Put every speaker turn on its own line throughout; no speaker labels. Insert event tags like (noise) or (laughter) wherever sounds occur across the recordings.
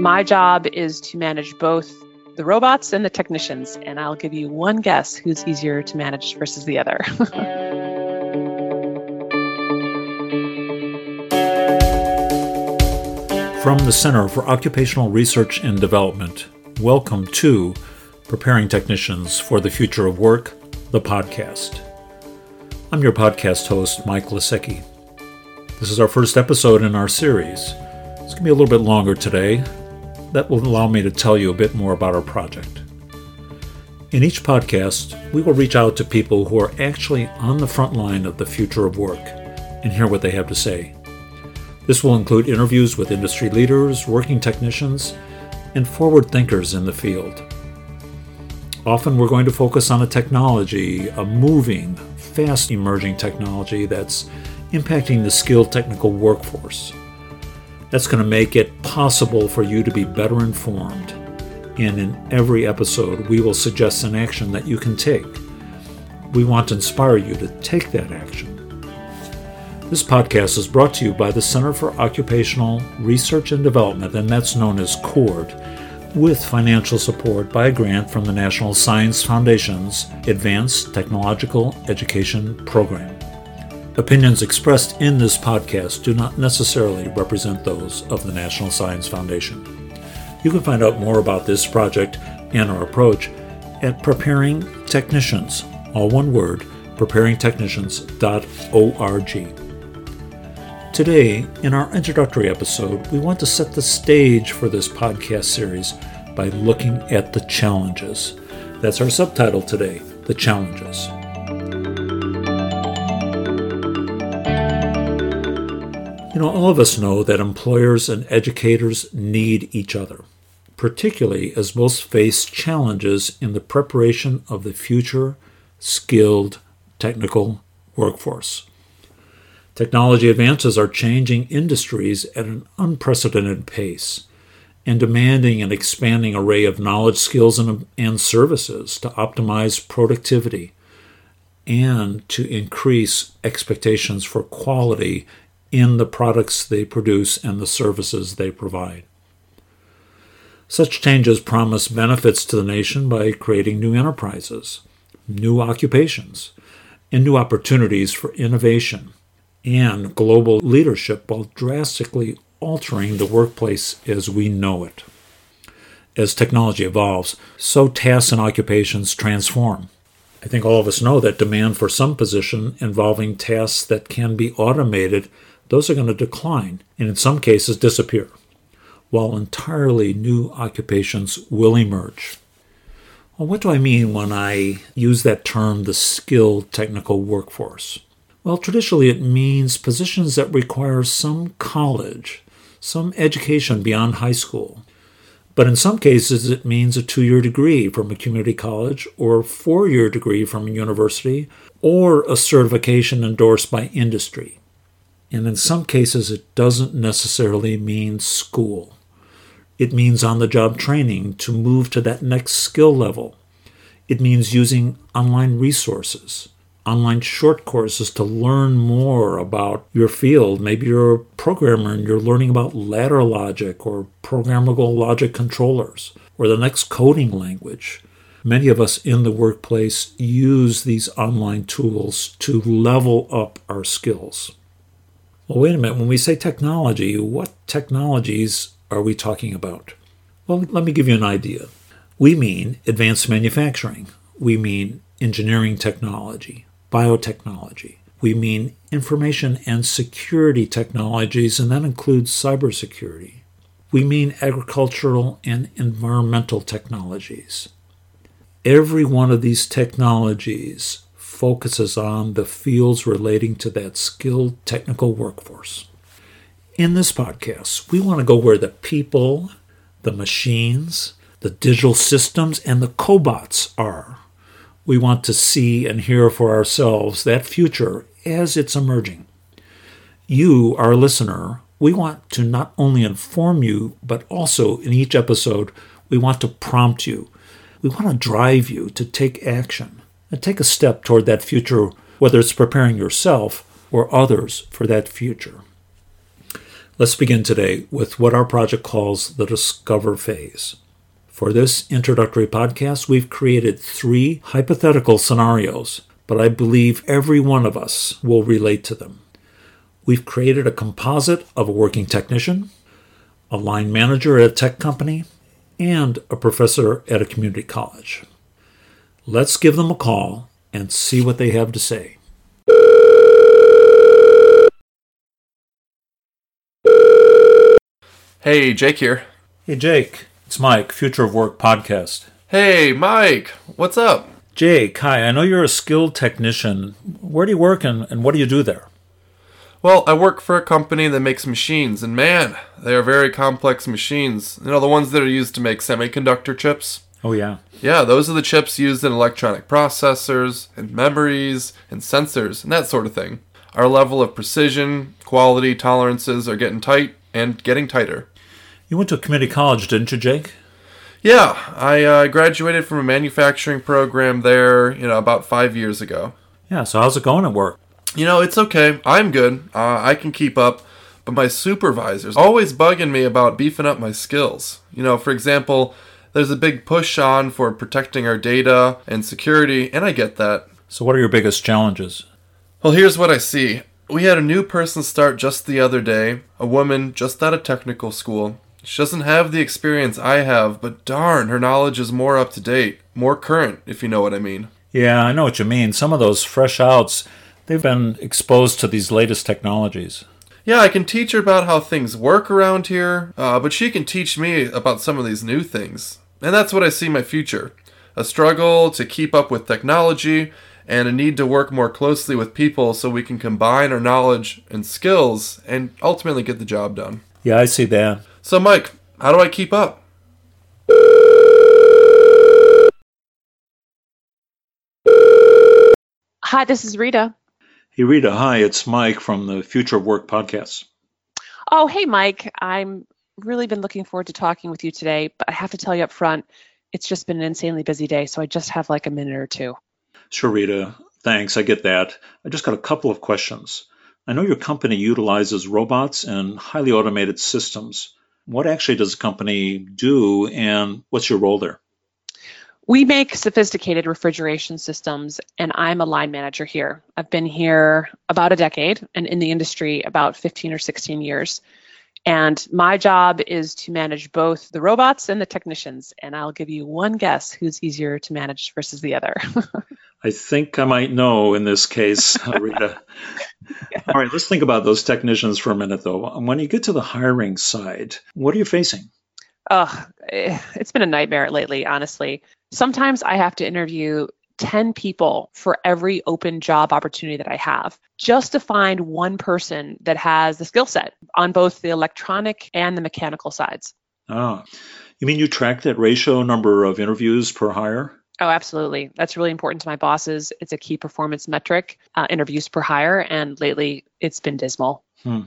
My job is to manage both the robots and the technicians, and I'll give you one guess who's easier to manage versus the other. (laughs)
From the Center for Occupational Research and Development, welcome to Preparing Technicians for the Future of Work, the podcast. I'm your podcast host, Mike Lesiecki. This is our first episode in our series. It's going to be a little bit longer today. That will allow me to tell you a bit more about our project. In each podcast, we will reach out to people who are actually on the front line of the future of work and hear what they have to say. This will include interviews with industry leaders, working technicians, and forward thinkers in the field. Often we're going to focus on a technology, a moving, fast emerging technology that's impacting the skilled technical workforce. That's going to make it possible for you to be better informed. And in every episode, we will suggest an action that you can take. We want to inspire you to take that action. This podcast is brought to you by the Center for Occupational Research and Development, and that's known as CORD, with financial support by a grant from the National Science Foundation's Advanced Technological Education Program. Opinions expressed in this podcast do not necessarily represent those of the National Science Foundation. You can find out more about this project and our approach at Preparing Technicians, all one word, preparingtechnicians.org. Today, in our introductory episode, we want to set the stage for this podcast series by looking at the challenges. That's our subtitle today The Challenges. You know, all of us know that employers and educators need each other, particularly as most face challenges in the preparation of the future skilled technical workforce. Technology advances are changing industries at an unprecedented pace and demanding an expanding array of knowledge, skills, and, and services to optimize productivity and to increase expectations for quality in the products they produce and the services they provide. Such changes promise benefits to the nation by creating new enterprises, new occupations, and new opportunities for innovation and global leadership while drastically altering the workplace as we know it. As technology evolves, so tasks and occupations transform. I think all of us know that demand for some position involving tasks that can be automated, those are going to decline and in some cases disappear, while entirely new occupations will emerge. Well, what do I mean when I use that term, the skilled technical workforce? Well, traditionally it means positions that require some college, some education beyond high school. But in some cases, it means a two year degree from a community college, or a four year degree from a university, or a certification endorsed by industry. And in some cases, it doesn't necessarily mean school. It means on the job training to move to that next skill level. It means using online resources online short courses to learn more about your field. Maybe you're a programmer and you're learning about ladder logic or programmable logic controllers or the next coding language. Many of us in the workplace use these online tools to level up our skills. Well, wait a minute. When we say technology, what technologies are we talking about? Well, let me give you an idea. We mean advanced manufacturing. We mean engineering technology biotechnology. We mean information and security technologies, and that includes cybersecurity. We mean agricultural and environmental technologies. Every one of these technologies focuses on the fields relating to that skilled technical workforce. In this podcast, we want to go where the people, the machines, the digital systems, and the cobots are we want to see and hear for ourselves that future as it's emerging. You, our listener, we want to not only inform you, but also in each episode, we want to prompt you. We want to drive you to take action and take a step toward that future, whether it's preparing yourself or others for that future. Let's begin today with what our project calls the Discover phase. For this introductory podcast, we've created three hypothetical scenarios, but I believe every one of us will relate to them. We've created a composite of a working technician, a line manager at a tech company, and a professor at a community college. Let's give them a call and see what they have to say.
Hey, Jake here.
Hey, Jake. It's Mike, Future of Work podcast.
Hey, Mike. What's up?
Jake, hi. I know you're a skilled technician. Where do you work and, and what do you do there?
Well, I work for a company that makes machines, and man, they are very complex machines. You know, the ones that are used to make semiconductor chips?
Oh, yeah.
Yeah, those are the chips used in electronic processors, and memories, and sensors, and that sort of thing. Our level of precision, quality, tolerances are getting tight and getting tighter.
You went to a community college, didn't you, Jake?
Yeah, I uh, graduated from a manufacturing program there, you know, about five years ago.
Yeah, so how's it going at work?
You know, it's okay. I'm good. Uh, I can keep up. But my supervisor's always bugging me about beefing up my skills. You know, for example, there's a big push on for protecting our data and security, and I get that.
So, what are your biggest challenges?
Well, here's what I see. We had a new person start just the other day, a woman just out of technical school. She doesn't have the experience I have, but darn, her knowledge is more up to date, more current, if you know what I mean.
Yeah, I know what you mean. Some of those fresh outs, they've been exposed to these latest technologies.
Yeah, I can teach her about how things work around here, uh, but she can teach me about some of these new things. And that's what I see my future a struggle to keep up with technology and a need to work more closely with people so we can combine our knowledge and skills and ultimately get the job done.
Yeah, I see that.
So, Mike, how do I keep up?
Hi, this is Rita.
Hey, Rita. Hi, it's Mike from the Future of Work podcast.
Oh, hey, Mike. I'm really been looking forward to talking with you today, but I have to tell you up front, it's just been an insanely busy day, so I just have like a minute or two.
Sure, Rita. Thanks. I get that. I just got a couple of questions. I know your company utilizes robots and highly automated systems. What actually does the company do, and what's your role there?
We make sophisticated refrigeration systems, and I'm a line manager here. I've been here about a decade and in the industry about 15 or 16 years. And my job is to manage both the robots and the technicians. And I'll give you one guess who's easier to manage versus the other. (laughs)
I think I might know in this case, (laughs) Rita. yeah. All right, let's think about those technicians for a minute, though. When you get to the hiring side, what are you facing?
Oh, it's been a nightmare lately, honestly. Sometimes I have to interview 10 people for every open job opportunity that I have just to find one person that has the skill set on both the electronic and the mechanical sides.
Ah, you mean you track that ratio number of interviews per hire?
Oh, absolutely. That's really important to my bosses. It's a key performance metric, uh, interviews per hire, and lately it's been dismal.
Hmm.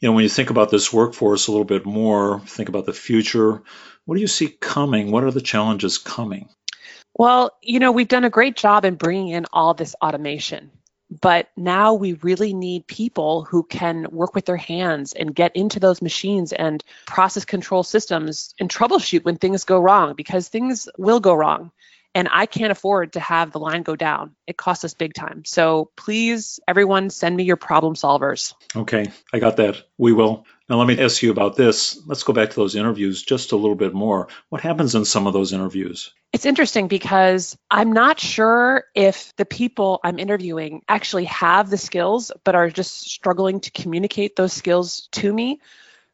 You know, when you think about this workforce a little bit more, think about the future, what do you see coming? What are the challenges coming?
Well, you know, we've done a great job in bringing in all this automation, but now we really need people who can work with their hands and get into those machines and process control systems and troubleshoot when things go wrong because things will go wrong. And I can't afford to have the line go down. It costs us big time. So please, everyone, send me your problem solvers.
Okay, I got that. We will. Now, let me ask you about this. Let's go back to those interviews just a little bit more. What happens in some of those interviews?
It's interesting because I'm not sure if the people I'm interviewing actually have the skills, but are just struggling to communicate those skills to me.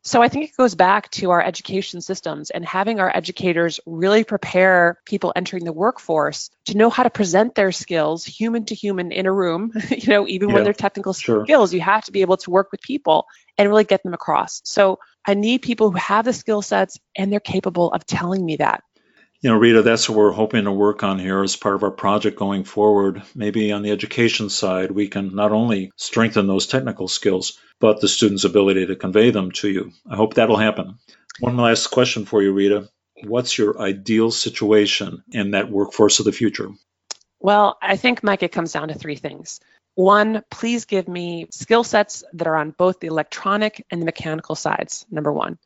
So I think it goes back to our education systems and having our educators really prepare people entering the workforce to know how to present their skills human to human in a room, (laughs) you know, even yeah, when they're technical sure. skills, you have to be able to work with people and really get them across. So I need people who have the skill sets and they're capable of telling me that.
You know, Rita, that's what we're hoping to work on here as part of our project going forward. Maybe on the education side, we can not only strengthen those technical skills, but the student's ability to convey them to you. I hope that'll happen. One last question for you, Rita. What's your ideal situation in that workforce of the future?
Well, I think, Mike, it comes down to three things. One, please give me skill sets that are on both the electronic and the mechanical sides, number one.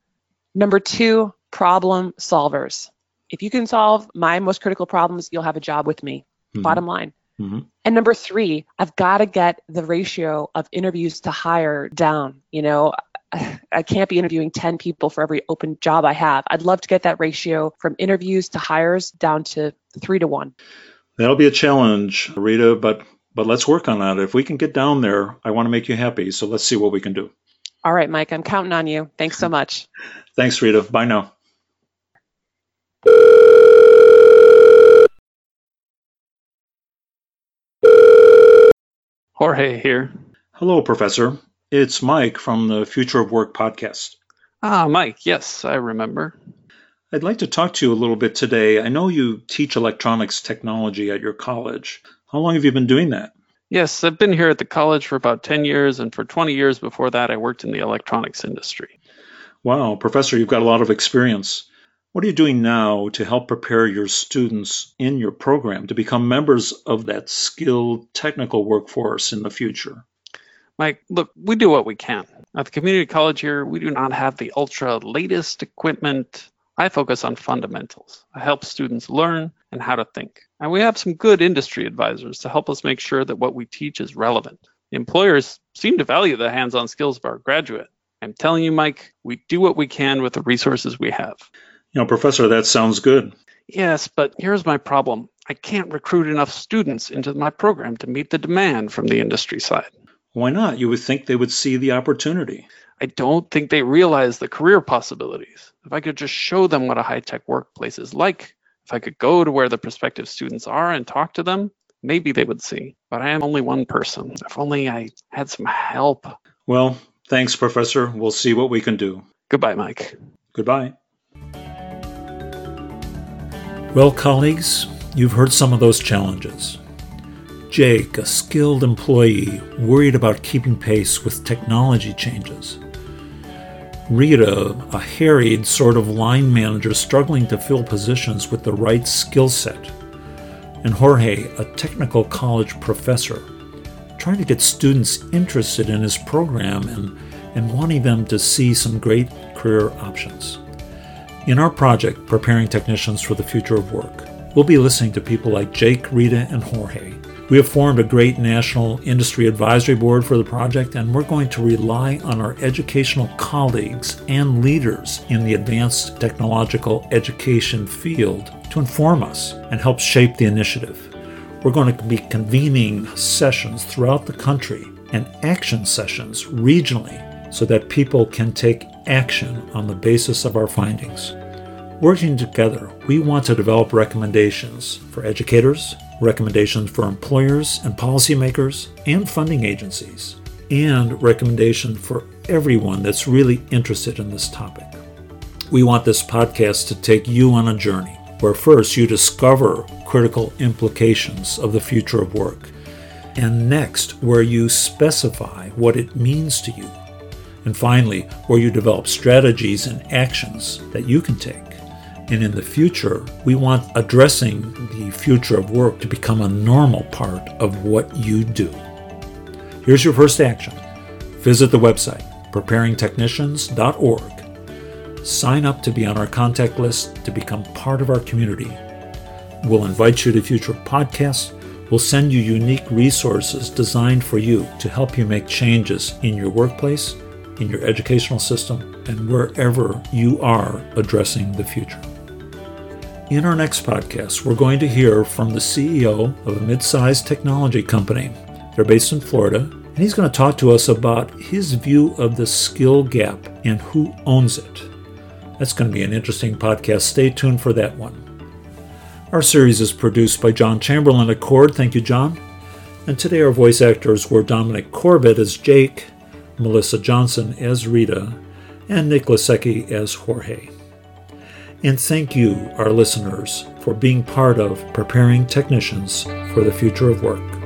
Number two, problem solvers. If you can solve my most critical problems, you'll have a job with me. Mm-hmm. Bottom line. Mm-hmm. And number three, I've got to get the ratio of interviews to hire down. You know, (sighs) I can't be interviewing 10 people for every open job I have. I'd love to get that ratio from interviews to hires down to three to one.
That'll be a challenge, Rita, but but let's work on that. If we can get down there, I want to make you happy. So let's see what we can do.
All right, Mike, I'm counting on you. Thanks so much. (laughs)
Thanks, Rita. Bye now.
Jorge here.
Hello, Professor. It's Mike from the Future of Work podcast.
Ah, Mike, yes, I remember.
I'd like to talk to you a little bit today. I know you teach electronics technology at your college. How long have you been doing that?
Yes, I've been here at the college for about 10 years, and for 20 years before that, I worked in the electronics industry.
Wow, Professor, you've got a lot of experience. What are you doing now to help prepare your students in your program to become members of that skilled technical workforce in the future?
Mike, look, we do what we can. At the community college here, we do not have the ultra latest equipment. I focus on fundamentals. I help students learn and how to think. And we have some good industry advisors to help us make sure that what we teach is relevant. Employers seem to value the hands on skills of our graduate. I'm telling you, Mike, we do what we can with the resources we have.
You know, Professor, that sounds good.
Yes, but here's my problem. I can't recruit enough students into my program to meet the demand from the industry side.
Why not? You would think they would see the opportunity.
I don't think they realize the career possibilities. If I could just show them what a high tech workplace is like, if I could go to where the prospective students are and talk to them, maybe they would see. But I am only one person. If only I had some help.
Well, thanks, Professor. We'll see what we can do.
Goodbye, Mike.
Goodbye. Well, colleagues, you've heard some of those challenges. Jake, a skilled employee, worried about keeping pace with technology changes. Rita, a harried sort of line manager struggling to fill positions with the right skill set. And Jorge, a technical college professor, trying to get students interested in his program and, and wanting them to see some great career options. In our project, Preparing Technicians for the Future of Work, we'll be listening to people like Jake, Rita, and Jorge. We have formed a great national industry advisory board for the project, and we're going to rely on our educational colleagues and leaders in the advanced technological education field to inform us and help shape the initiative. We're going to be convening sessions throughout the country and action sessions regionally so that people can take action on the basis of our findings. Working together, we want to develop recommendations for educators, recommendations for employers and policymakers and funding agencies, and recommendations for everyone that's really interested in this topic. We want this podcast to take you on a journey where first you discover critical implications of the future of work, and next, where you specify what it means to you and finally, where you develop strategies and actions that you can take. And in the future, we want addressing the future of work to become a normal part of what you do. Here's your first action visit the website, preparingtechnicians.org. Sign up to be on our contact list to become part of our community. We'll invite you to future podcasts. We'll send you unique resources designed for you to help you make changes in your workplace in your educational system, and wherever you are addressing the future. In our next podcast, we're going to hear from the CEO of a mid sized technology company. They're based in Florida, and he's going to talk to us about his view of the skill gap and who owns it. That's going to be an interesting podcast. Stay tuned for that one. Our series is produced by John Chamberlain Accord. Thank you, John. And today our voice actors were Dominic Corbett as Jake Melissa Johnson as Rita, and Nick Lesiecki as Jorge. And thank you, our listeners, for being part of preparing technicians for the future of work.